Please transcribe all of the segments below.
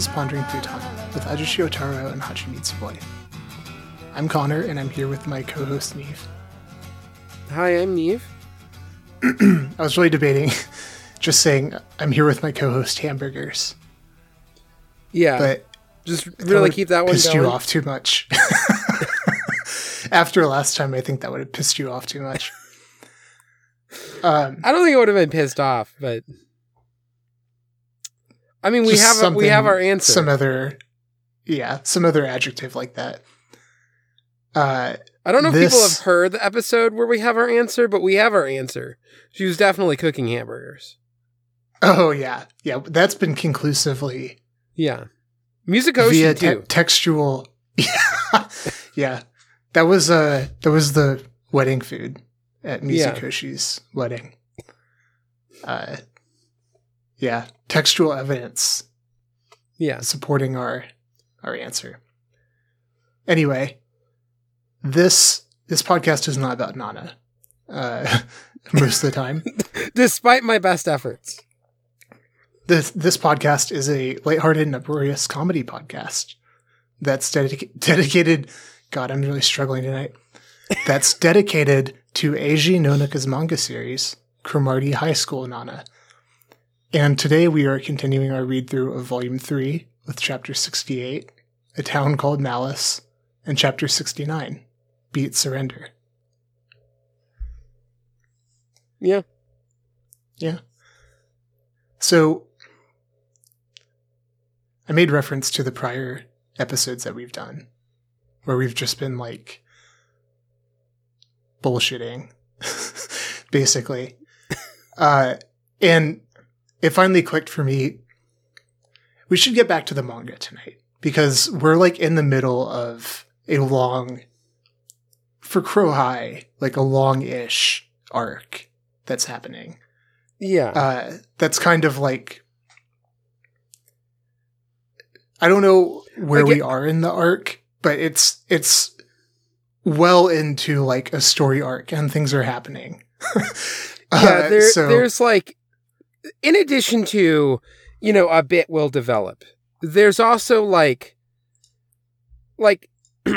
is Pondering Through Time with Ajishi Otaro and Hachi Mitsuboi. I'm Connor, and I'm here with my co-host Niamh. Hi, I'm Niamh. I was really debating just saying I'm here with my co-host Hamburgers, Yeah, but just really keep that one pissed going. you off too much. After last time, I think that would have pissed you off too much. Um, I don't think I would have been pissed off, but I mean, we just have a, we have our answer. Some other, yeah, some other adjective like that. Uh, I don't know if people have heard the episode where we have our answer, but we have our answer. She was definitely cooking hamburgers. oh yeah, yeah, that's been conclusively Yeah, Music Ocean via te- too. textual. Yeah, that was uh that was the wedding food at Yeah. Wedding. Uh, yeah, textual evidence yeah, supporting our our answer. Anyway, this this podcast is not about Nana. Uh, most of the time, despite my best efforts. this this podcast is a lighthearted and uproarious comedy podcast that's dedica- dedicated. God, I'm really struggling tonight. That's dedicated to Eiji Nonaka's manga series, Cromartie High School Nana. And today we are continuing our read through of Volume 3 with Chapter 68, A Town Called Malice, and Chapter 69, Beat Surrender. Yeah, Yeah. So I made reference to the prior episodes that we've done where we've just been like bullshitting basically. uh and it finally clicked for me we should get back to the manga tonight because we're like in the middle of a long for Crow High, like a long-ish arc that's happening yeah, uh, that's kind of like I don't know where Like we are in the arc, but it's it's well into like a story arc and things are happening. Uh, yeah. There, so there's like, in addition to, you know, a bit will develop. There's also like, like.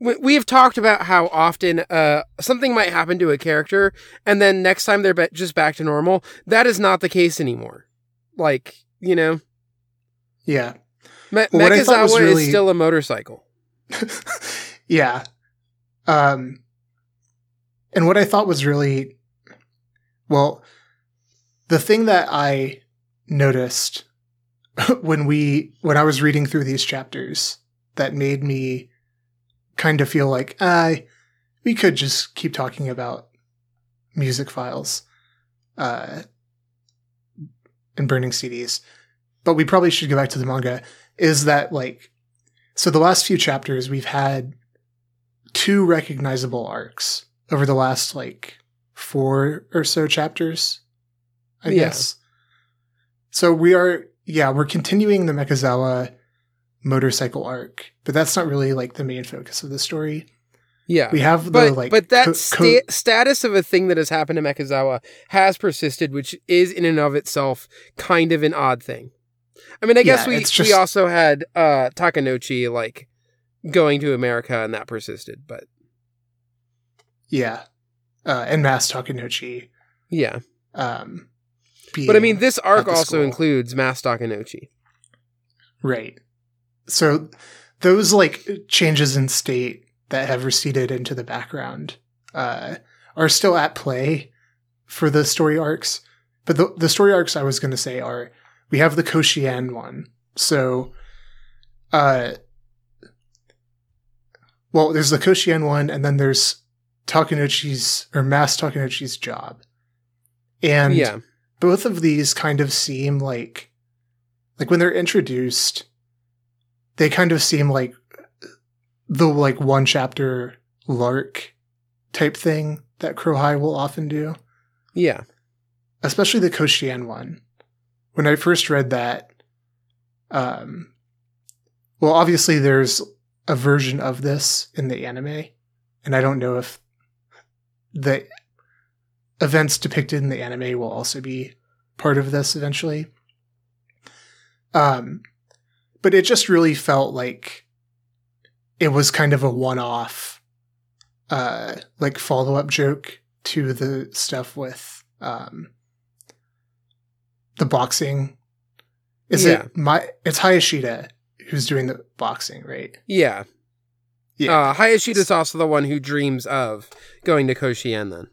we have talked about how often uh, something might happen to a character, and then next time they're just back to normal. That is not the case anymore. Like you know, yeah, Me- Well, what I thought was Mechazawa really- is still a motorcycle. yeah. Um, and what I thought was really well, the thing that I noticed when we when I was reading through these chapters that made me kind of feel like I we could just keep talking about music files uh and burning CDs but we probably should go back to the manga is that like so the last few chapters we've had two recognizable arcs over the last like four or so chapters i Yeah. guess so we are yeah we're continuing the mechazawa motorcycle arc but that's not really like the main focus of the story Yeah, we have the but like but that co- sta- status of a thing that has happened to Mechazawa has persisted, which is in and of itself kind of an odd thing. I mean, I guess Yeah, we just- we also had uh Takanochi like going to America, and that persisted. But yeah uh and mass takanochi yeah, um but I mean, this arc also school. includes Mass Takanochi. Right. So those like changes in state that have receded into the background uh, are still at play for the story arcs. But the, the story arcs I was going to say are we have the Koshien one. So, uh, well, there's the Koshien one, and then there's Takanouchi's or Mass Takanouchi's job. And yeah, both of these kind of seem like like when they're introduced they kind of seem like the like one chapter lark type thing that Crow High will often do. Yeah, especially the Koshien one. When i first read that um well obviously there's a version of this in the anime and i don't know if the events depicted in the anime will also be part of this eventually. Um, but it just really felt like it was kind of a one-off uh like follow-up joke to the stuff with um the boxing is Yeah. it my it's hayashida who's doing the boxing right Yeah. Yeah. Uh, Hayashida's also the one who dreams of going to Koshien then.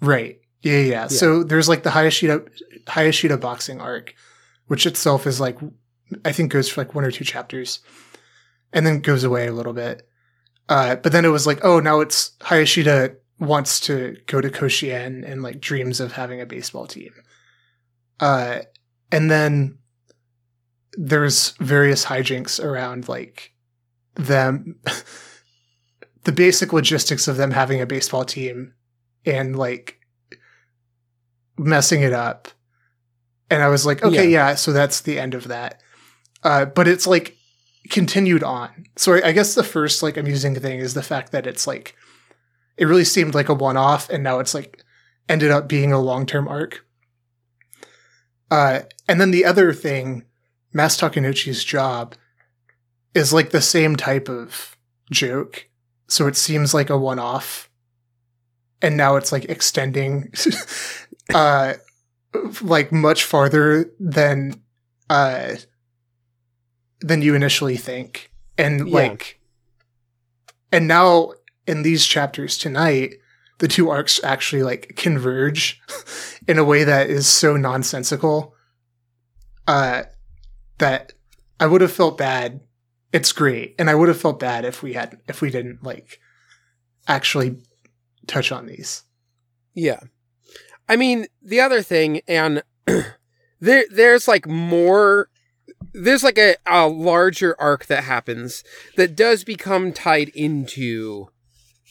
Right. Yeah, yeah yeah. So there's like the hayashida hayashida boxing arc which itself is like i think goes for like one or two chapters and then goes away a little bit. Uh but then it was like oh now it's hayashida wants to go to koshien and like dreams of having a baseball team. Uh and then there's various hijinks around like them the basic logistics of them having a baseball team and like messing it up. And i was like okay yeah, so that's the end of that. Uh but it's like continued on. So I, I guess the first like amusing thing is the fact that it's like it really seemed like a one-off and now it's like ended up being a long-term arc. Uh and then the other thing Mas Takanouchi's job is like the same type of joke. So it seems like a one off. And now it's like extending uh like much farther than uh than you initially think. And Yeah. like and now in these chapters tonight, the two arcs actually like converge in a way that is so nonsensical. Uh that I would have felt bad. It's great, and I would have felt bad if we had if we didn't like actually touch on these. Yeah. I mean, the other thing, and there there's like more there's like a, a larger arc that happens that does become tied into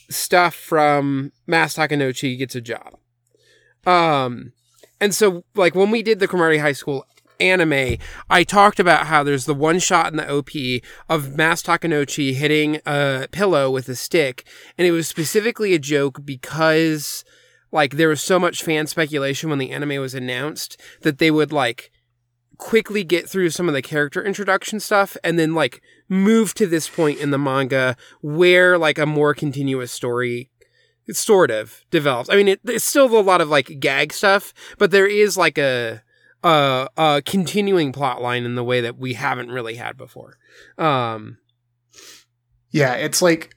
stuff from Mass Takanouchi gets a job. Um and so like when we did the Cromartie High School anime, I talked about how there's the one shot in the OP of Mass Takanouchi hitting a pillow with a stick, and it was specifically a joke because like there was so much fan speculation when the anime was announced that they would like quickly get through some of the character introduction stuff and then like move to this point in the manga where like a more continuous story sort of develops. I mean, it, it's still a lot of like gag stuff, but there is like a a, a continuing plot line in the way that we haven't really had before. Um, Yeah, it's like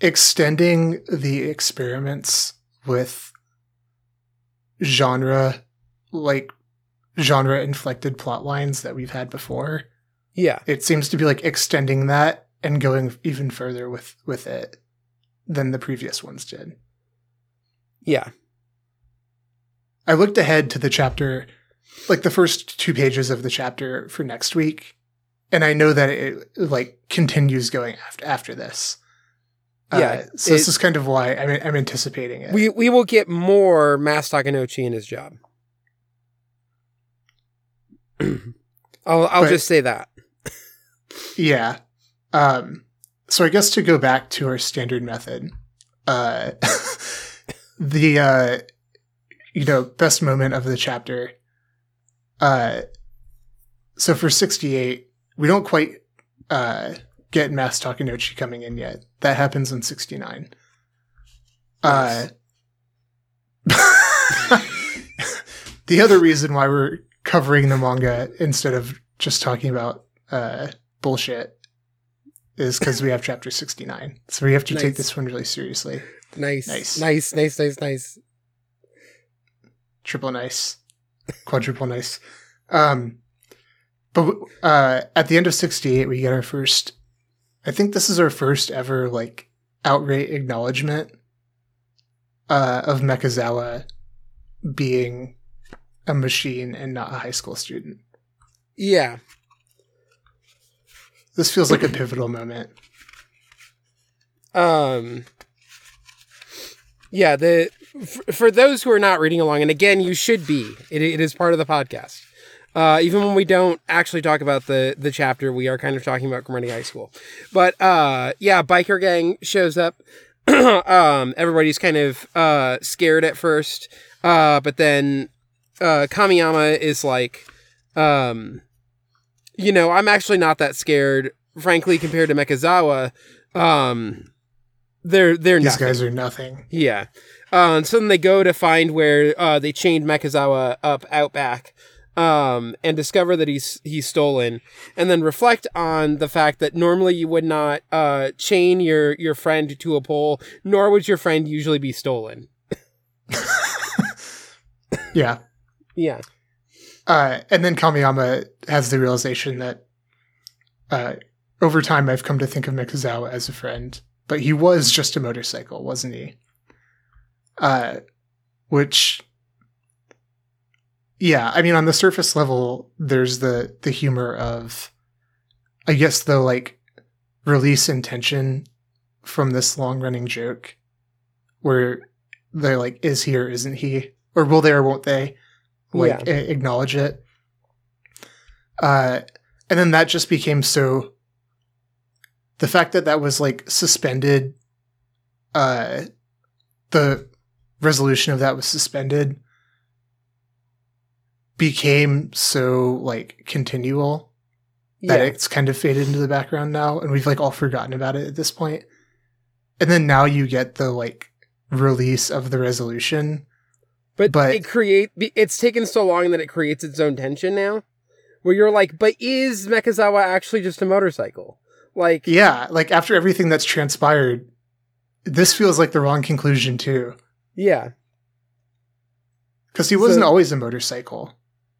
extending the experiments with genre like genre inflected plot lines that we've had before. yeah, It seems to be like extending that and going even further with with it than the previous ones did. yeah, I looked ahead to the chapter, like the first two pages of the chapter for next week, and I know that it like continues going after after this. Yeah, uh, so this is kind of why I'm I'm anticipating it. we we will get more Mass Takanouchi in his job. I'll I'll But- just say that. yeah. Um. So I guess to go back to our standard method, uh, the uh, you know, best moment of the chapter. Uh, so for sixty eight, we don't quite uh get Mass Takanouchi coming in yet. That happens in sixty nine. Uh, the other reason why we're covering the manga instead of just talking about uh, bullshit is because we have chapter 69. So we have to take this one really seriously. Nice, Nice. nice, nice, nice, nice. Triple nice, quadruple nice. Um, but uh, at the end of 68, we get our first, I think this is our first ever like outright acknowledgement uh, of Mechazawa being a machine and not a high school student. Yeah, This feels like a pivotal moment. Um. Yeah, the f- for those who are not reading along, and again, you should be. It, it is part of the podcast. Uh, even when we don't actually talk about the the chapter, we are kind of talking about Cromartie High School. But uh, yeah, biker gang shows up. um, everybody's kind of uh, scared at first, uh, but then uh, Kamiyama is like, um, you know, I'm actually not that scared, frankly, compared to Mechazawa. Um, they're they're These nothing. guys are nothing. Yeah. Uh, and so then they go to find where uh, they chained Mechazawa up out back um, and discover that he's he's stolen, and then reflect on the fact that normally you would not uh, chain your your friend to a pole, nor would your friend usually be stolen. Yeah. Yeah. Uh, and then Kamiyama has the realization that uh, over time I've come to think of Mechazawa as a friend, but he was just a motorcycle, wasn't he? Uh, which, yeah, I mean, on the surface level, there's the the humor of, I guess, the like release intention from this long running joke, where they're like, "Is he or isn't he?" or "Will they or won't they?" like a- acknowledge it. Uh, and then that just became so. The fact that that was like suspended, uh, the resolution of that was suspended became so like continual that Yeah. it's kind of faded into the background now and we've like all forgotten about it at this point and then now you get the like release of the resolution But, But- it create it's taken so long that it creates its own tension now, where you're like, but is Mechazawa actually just a motorcycle? Like, yeah like after everything that's transpired this feels like the wrong conclusion too yeah, because he wasn't So- always a motorcycle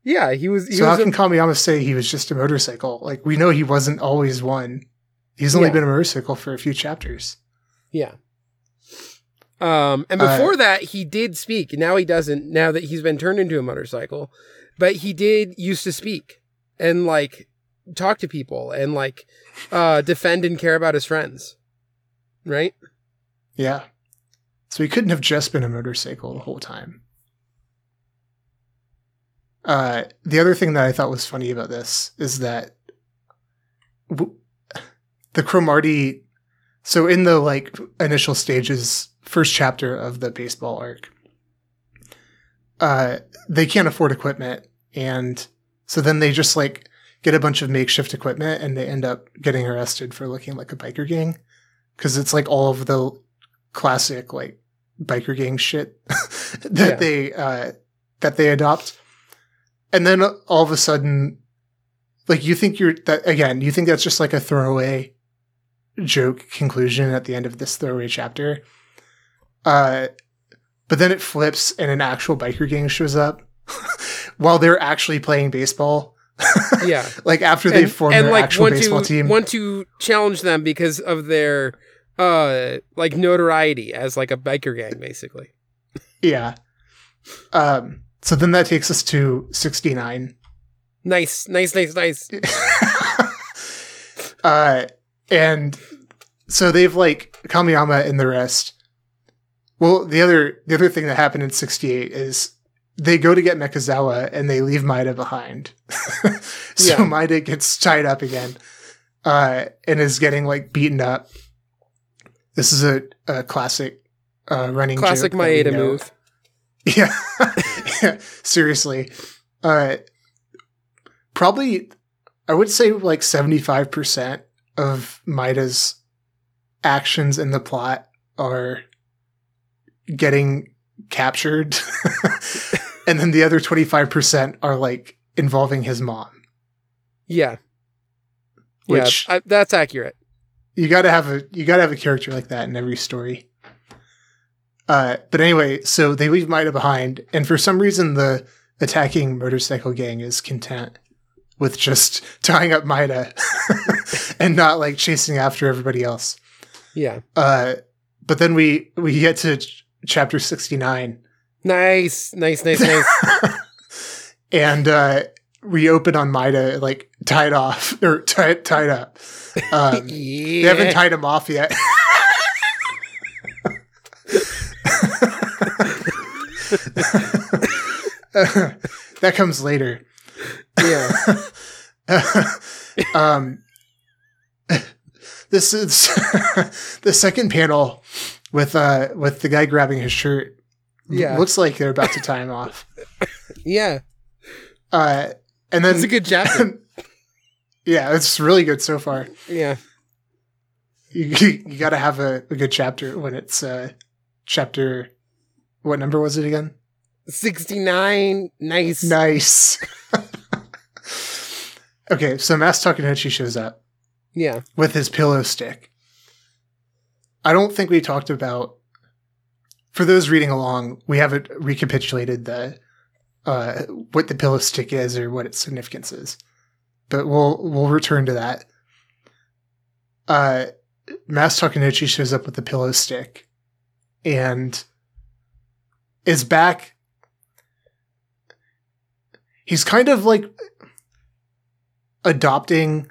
yeah, he was. He so how was a- can kamiyama say he was just a motorcycle like we know he wasn't always one he's only Yeah. been a motorcycle for a few chapters yeah. Um, and Uh, before that, he did speak. Now he doesn't. Now that he's been turned into a motorcycle, but he did used to speak and like talk to people and like uh defend and care about his friends, right? yeah so he couldn't have just been a motorcycle the whole time. Uh the other thing that i thought was funny about this is that w- the cromartie so in the like initial stages first chapter of the baseball arc uh they can't afford equipment. And so then they just like get a bunch of makeshift equipment and they end up getting arrested for looking like a biker gang. Because it's like all of the classic like biker gang shit that Yeah. they uh that they adopt and then all of a sudden like you think you're that again you think that's just like a throwaway joke conclusion at the end of this throwaway chapter uh but then it flips and an actual biker gang shows up while they're actually playing baseball Yeah. like after they've formed their actual want baseball to team want to challenge them because of their uh like notoriety as like a biker gang, basically. yeah um so then that takes us to 69 Nice, nice, nice, nice. uh, and so they've like Kamiyama and the rest. Well, the other the other thing that happened in '68 is they go to get Mechazawa and they leave Maeda behind. so Yeah. Maeda gets tied up again, uh, and is getting like beaten up. This is a, a classic uh, running Classic Maeda move. Yeah. yeah. Seriously. Uh probably I would say like 75% of Maeda's actions in the plot are getting captured. and then the other 25% are like involving his mom. Yeah. Which- yeah, I, that's accurate. You got to have a you got to have a character like that in every story. Uh, but anyway, so they leave Maeda behind, and for some reason, the attacking motorcycle gang is content with just tying up Maeda and not like chasing after everybody else. Yeah. Uh, but then we we get to ch- chapter sixty nine, Nice, nice, nice, nice. and uh, we open on Maeda like tied off or tied tied up. Um, yeah. They haven't tied him off yet. that comes later. yeah. um, this is the second panel with uh with the guy grabbing his shirt. Yeah. looks like they're about to tie him off. Yeah. Uh, and then It's a good chapter. Yeah, it's really good so far. Yeah. You, you got to have a, a good chapter when it's uh, chapter. What number was it again? 69. Nice. Nice. okay, so Mass Takanochi shows up Yeah. with his pillow stick. I don't think we talked about. For those reading along, we haven't recapitulated the uh, what the pillow stick is or what its significance is, but we'll we'll return to that. Uh, Mass Takanochi shows up with the pillow stick, and is back. He's kind of like adopting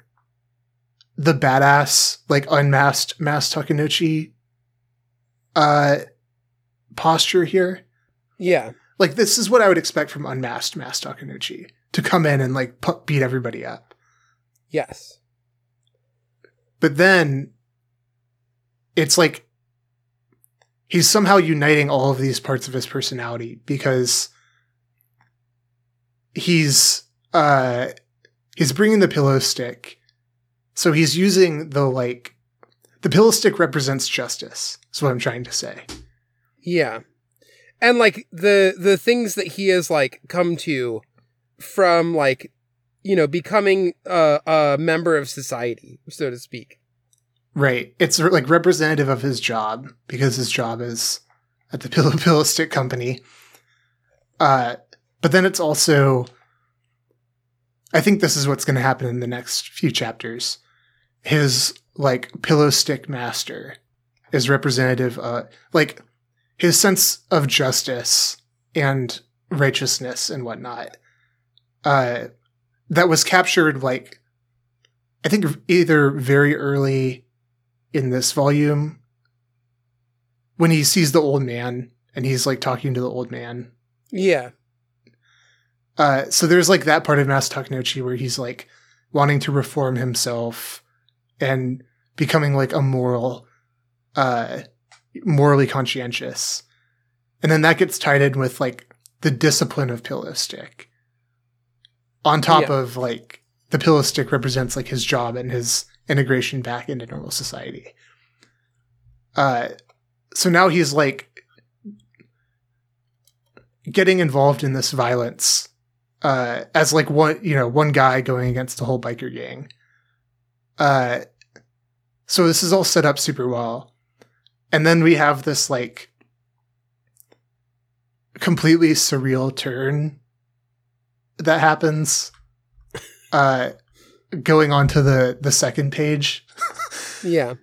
the badass, like unmasked Mass Takanochi uh posture here. Yeah. Like this is what I would expect from unmasked Mass Takanochi to come in and like pu- beat everybody up. Yes. But then it's like he's somehow uniting all of these parts of his personality because he's uh he's bringing the pillow stick. So he's using the like the pillow stick represents justice. Is what I'm trying to say. Yeah. And like the the things that he has like come to from like you know becoming a, a member of society, so to speak. Right. It's like representative of his job because his job is at the Pillow Pillow Stick Company. Uh, but then it's also, I think this is what's going to happen in the next few chapters. His like pillow stick master is representative, uh, like his sense of justice and righteousness and whatnot. Uh, that was captured like, I think either very early in this volume when he sees the old man and he's like talking to the old man. Yeah. Uh, so there's like that part of Mass Takanochi where he's like wanting to reform himself and becoming like a moral, uh, morally conscientious. And then that gets tied in with like the discipline of Pillow Stick. On top Yeah. of like the Pillow Stick represents like his job and his integration back into normal society. Uh, so now he's like getting involved in this violence uh, as like one you know one guy going against the whole biker gang. Uh, so this is all set up super well, and then we have this like completely surreal turn that happens. Uh, going on to the the second page Yeah.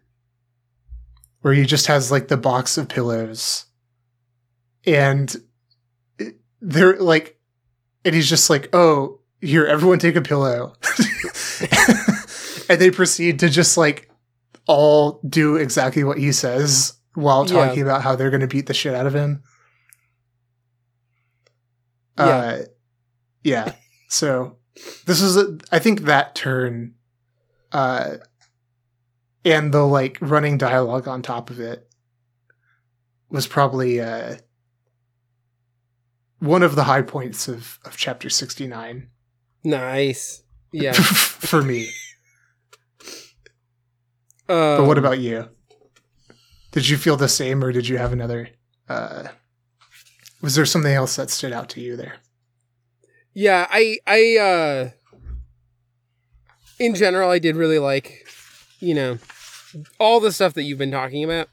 where he just has like the box of pillows and they're like and he's just like oh here everyone take a pillow and they proceed to just like all do exactly what he says while Yeah. talking about how they're going to beat the shit out of him Yeah. uh yeah so this is a, i think that turn uh and the like running dialogue on top of it was probably uh one of the high points of of chapter 69 Nice. Yeah. for me Um, but what about you did you feel the same or did you have another uh was there something else that stood out to you there Yeah, I I uh in general I did really like, you know, all the stuff that you've been talking about.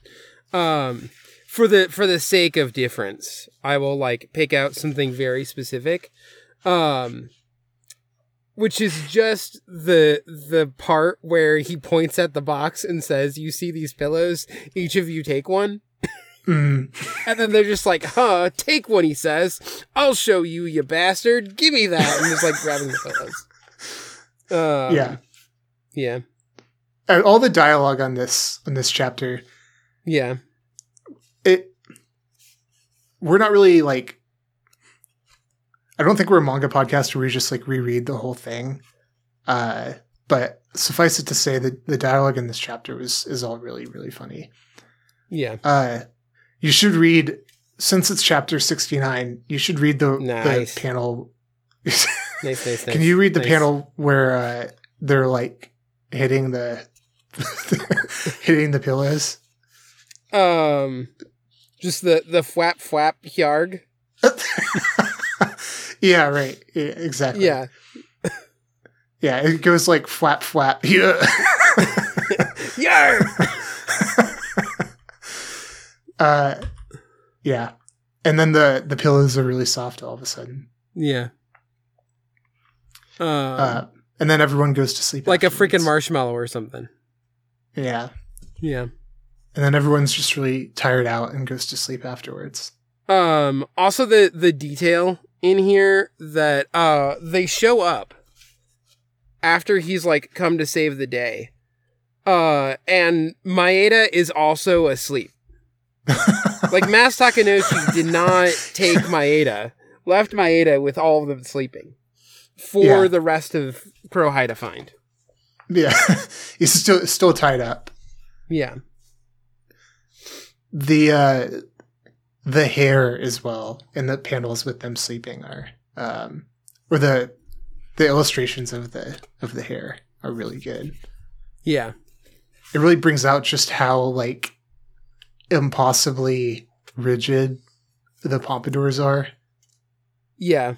Um for the for the sake of difference, I will like pick out something very specific. Um which is just the the part where he points at the box and says, "You see these pillows? Each of you take one." mm. And then they're just like, huh, take one, he says. I'll show you, you bastard. Give me that. And just like grabbing the pillows. Um, yeah Yeah. Uh, all the dialogue on this on this chapter Yeah. it we're not really like I don't think we're a manga podcast where we just like reread the whole thing. Uh but suffice it to say that the dialogue in this chapter was is all really, really funny. Yeah. Uh you should read since it's chapter sixty nine, you should read the, Nice. the panel Nice, nice, nice. Can you read the Nice. panel where uh they're like hitting the hitting the pillows. Um, just the the flap flap yarg. yeah, right. Yeah, exactly. Yeah, Yeah, it goes like flap flap. Yeah. yarg. uh yeah. And then the the pillows are really soft all of a sudden. Yeah. Um, Uh and then everyone goes to sleep. like a freaking marshmallow or something. Yeah. Yeah. And then everyone's just really tired out and goes to sleep afterwards. Um also the the detail in here that uh they show up after he's like come to save the day. Uh and Maeda is also asleep. Like Mas Takanoshi did not take Maeda, left Maeda with all of them sleeping for Yeah. the rest of Crow High to find. Yeah. He's still still tied up. Yeah. The uh the hair as well and the panels with them sleeping are um or the the illustrations of the of the hair are really good. Yeah. It really brings out just how like impossibly rigid the pompadours are. Yeah.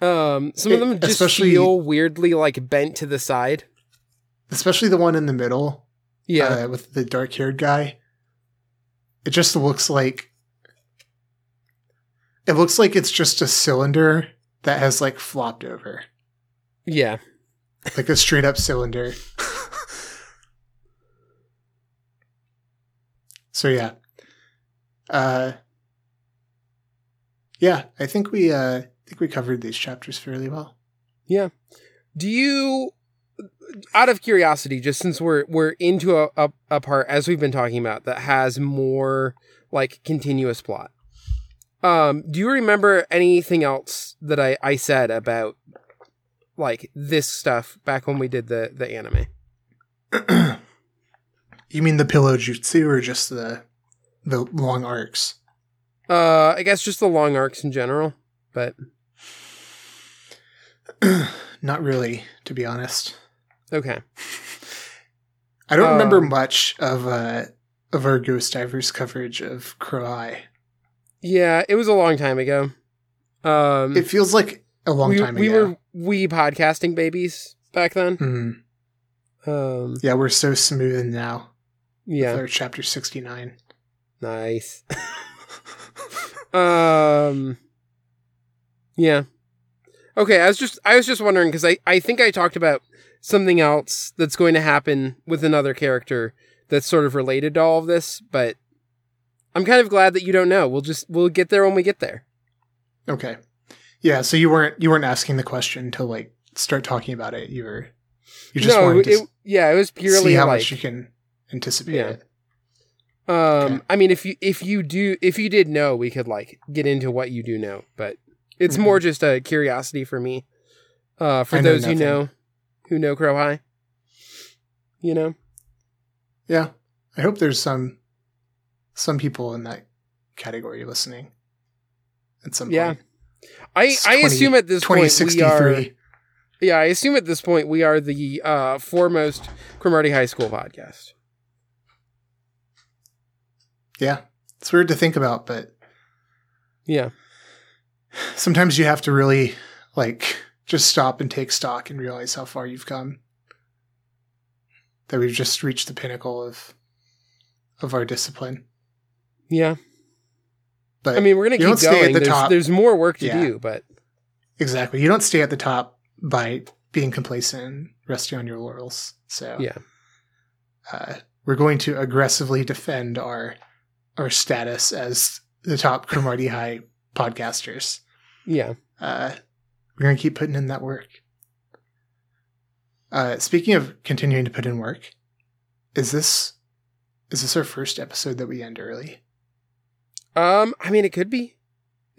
Um, some of them just especially- feel weirdly like bent to the side. Especially the one in the middle Yeah. uh, with the dark haired guy. It just looks like it looks like it's just a cylinder that has like flopped over. yeah. Like a straight up cylinder. so yeah. Uh yeah, I think we uh I think we covered these chapters fairly well. Yeah. Do you out of curiosity, just since we're we're into a, a, a part as we've been talking about that has more like continuous plot. Um, do you remember anything else that I, I said about like this stuff back when we did the, the anime? you mean the pillow jutsu or just the the long arcs? Uh, I guess just the long arcs in general, but Not really, to be honest. Okay. I don't remember Um, much of uh of our Ghost Divers coverage of Crow High. Yeah, it was a long time ago. Um, It feels like a long we, time we ago. We were we podcasting babies back then. Mhm. Um, Yeah, we're so smooth now. yeah, our chapter sixty nine. nice. um, yeah. Okay, I was just I was just wondering because I I think I talked about something else that's going to happen with another character that's sort of related to all of this, but I'm kind of glad that you don't know. We'll just we'll get there when we get there. Okay. Yeah, so you weren't you weren't asking the question to like start talking about it. You were you just no, wanted to it, yeah, it was purely see how like much you can anticipate Yeah. it. Um, Okay. I mean, if you if you do if you did know, we could like get into what you do know, but it's Mhm. more just a curiosity for me. Uh, for I know those who know, who know Crow High, you know, Yeah. I hope there's some some people in that category listening at some Yeah. point. I It's I 20 assume at this point we are 2063. yeah I assume at this point we are the uh foremost Cromartie High School podcast. Yeah. It's weird to think about, but Yeah, sometimes you have to really like just stop and take stock and realize how far you've come. That we've just reached the pinnacle of of our discipline. yeah. But I mean, we're gonna you don't keep stay at going. the There's top. there's more work to Yeah. do, but exactly. You don't stay at the top by being complacent and resting on your laurels. So yeah, uh, we're going to aggressively defend our our status as the top Cromartie High podcasters. yeah. Uh, we're going to keep putting in that work. Uh, speaking of continuing to put in work, is this is this our first episode that we end early? Um, I mean, it could be,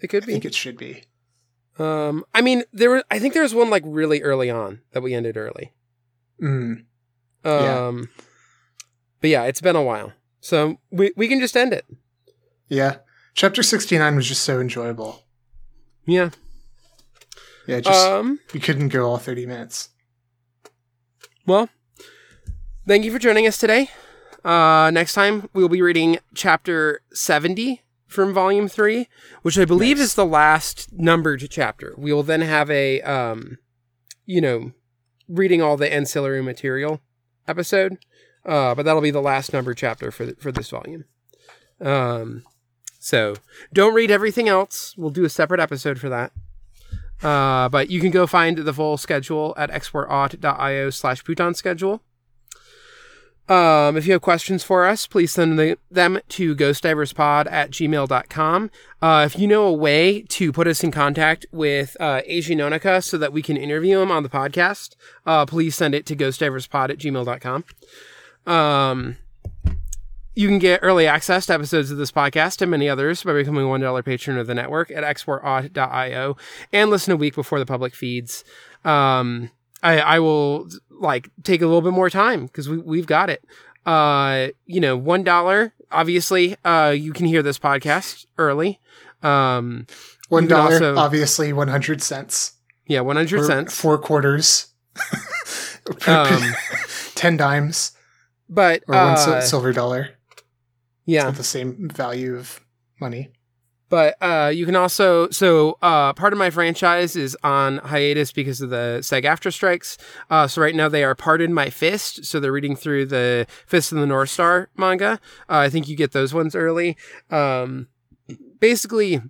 it could I be. I think it should be. Um, I mean, there were. I think there was one like really early on that we ended early. Mm, Um, Yeah. but yeah, it's been a while, so we we can just end it. yeah, chapter sixty nine was just so enjoyable. Yeah. Yeah, just Um, you couldn't go all 30 minutes. well, thank you for joining us today. Uh, next time we'll be reading chapter 70 from volume 3, which I believe Nice. is the last numbered chapter. We will then have a um, you know, reading all the ancillary material episode. Uh, but that'll be the last numbered chapter for th- for this volume. Um, so don't read everything else. We'll do a separate episode for that. Uh, but you can go find the full schedule at exportaud.io slash Pootan schedule. Um, if you have questions for us, please send the, them to ghostdiverspod at gmail.com. Uh, if you know a way to put us in contact with uh, Nonaka so that we can interview him on the podcast, uh, please send it to ghostdiverspod at gmail.com. Um, you can get early access to episodes of this podcast and many others by becoming a $1 patron of the network at exportaud.io and listen a week before the public feeds. Um, I, I will like take a little bit more time because we, we've got it. Uh, you know, $1, obviously, uh, you can hear this podcast early. Um, One You can dollar, also- obviously 100 cents. yeah, 100 Or cents. Four quarters. Um, 10 dimes But, or one uh, silver dollar. Yeah. With the same value of money. But uh, you can also so uh, Pardon My Franchise is on hiatus because of the SAG-AFTRA strikes. Uh, so right now they are Pardon My Fist. So they're reading through the Fist of the North Star manga. Uh, I think you get those ones early. Um, basically,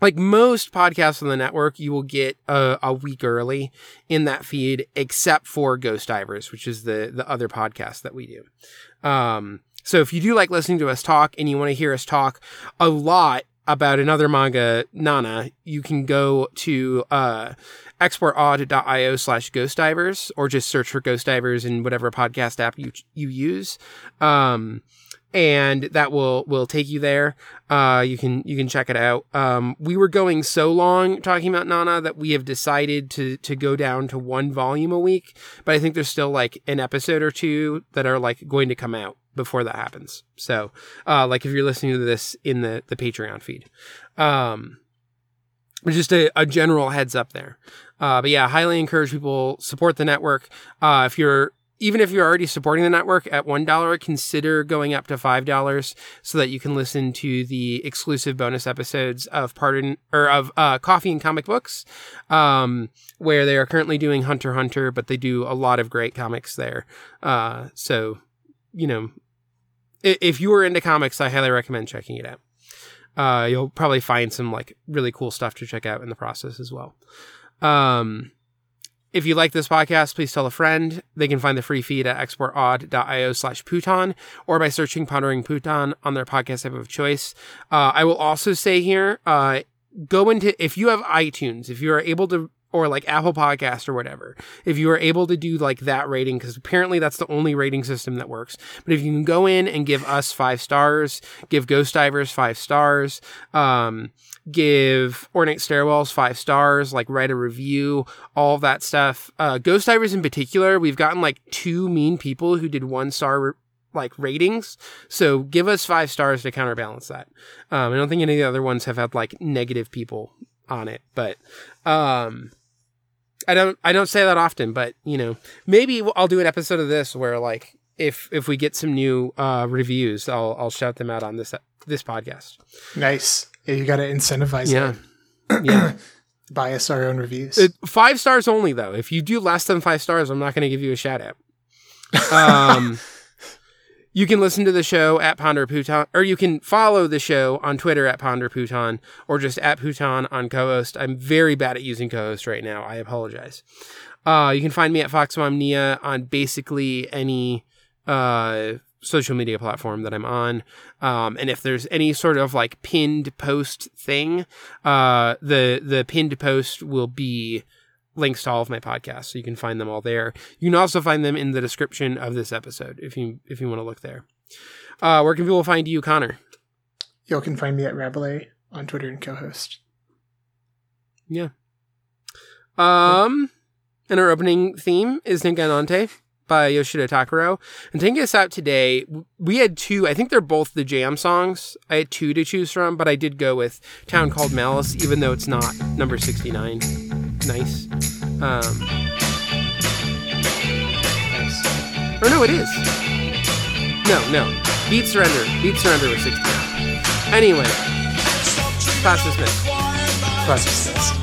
like most podcasts on the network, you will get a, a week early in that feed, except for Ghost Divers, which is the the other podcast that we do. Um, so if you do like listening to us talk and you want to hear us talk a lot about another manga, Nana, you can go to uh, exportaud.io slash ghost divers or just search for ghost divers in whatever podcast app you you use. Um, and that will will take you there. Uh, you can you can check it out. Um, we were going so long talking about Nana that we have decided to to go down to one volume a week. But I think there's still like an episode or two that are like going to come out before that happens. So, uh, like if you're listening to this in the the Patreon feed, um, just a, a general heads up there. Uh, but yeah, highly encourage people support the network. Uh, if you're even if you're already supporting the network at one dollar, consider going up to five dollars so that you can listen to the exclusive bonus episodes of Pardon or of uh, Coffee and Comic Books, um, where they are currently doing Hunter Hunter, but they do a lot of great comics there. Uh, so you know, if you are into comics, I highly recommend checking it out. Uh, you'll probably find some like really cool stuff to check out in the process as well. Um, if you like this podcast, please tell a friend. They can find the free feed at exportaud.io slash Pootan or by searching Pondering Pootan on their podcast app of choice. Uh, I will also say here, uh, go into, if you have iTunes, if you are able to, or like Apple Podcast or whatever, if you are able to do like that rating, because apparently that's the only rating system that works. But if you can go in and give us five stars, give Ghost Divers five stars, um, give Ornate Stairwells five stars, like write a review, all that stuff. Uh, Ghost Divers in particular, we've gotten like two mean people who did one star like ratings. So give us five stars to counterbalance that. Um, I don't think any of the other ones have had like negative people on it, but um, I don't I don't say that often, but you know maybe I'll do an episode of this where like if if we get some new uh, reviews, I'll I'll shout them out on this this podcast. Nice. Yeah, you got to incentivize Yeah, it. yeah. Buy us our own reviews. Uh, five stars only though. If you do less than five stars, I'm not going to give you a shout out. Um, you can listen to the show at Ponder Pootan, or you can follow the show on Twitter at Ponder Pootan, or just at Pootan on co-host. I'm very bad at using co-host right now. I apologize. Uh, you can find me at Foxmom Nia on basically any uh, social media platform that I'm on. Um, and if there's any sort of like pinned post thing, uh, the the pinned post will be links to all of my podcasts, so you can find them all there. You can also find them in the description of this episode if you if you want to look there. Uh, where can people find you, Connor? you can find me at rabbleais on Twitter and co-host. Yeah. Um, and our opening theme is Ningen nante by Yoshida Takuro. And taking us out today, we had two, I think they're both the jam songs. I had two to choose from, but I did go with Town Called Malice, even though it's not number 69. Nice. Um, Nice. or no, it is. No, no. Beat Surrender. Beat Surrender was 16. Anyway, class dismissed. Class dismissed.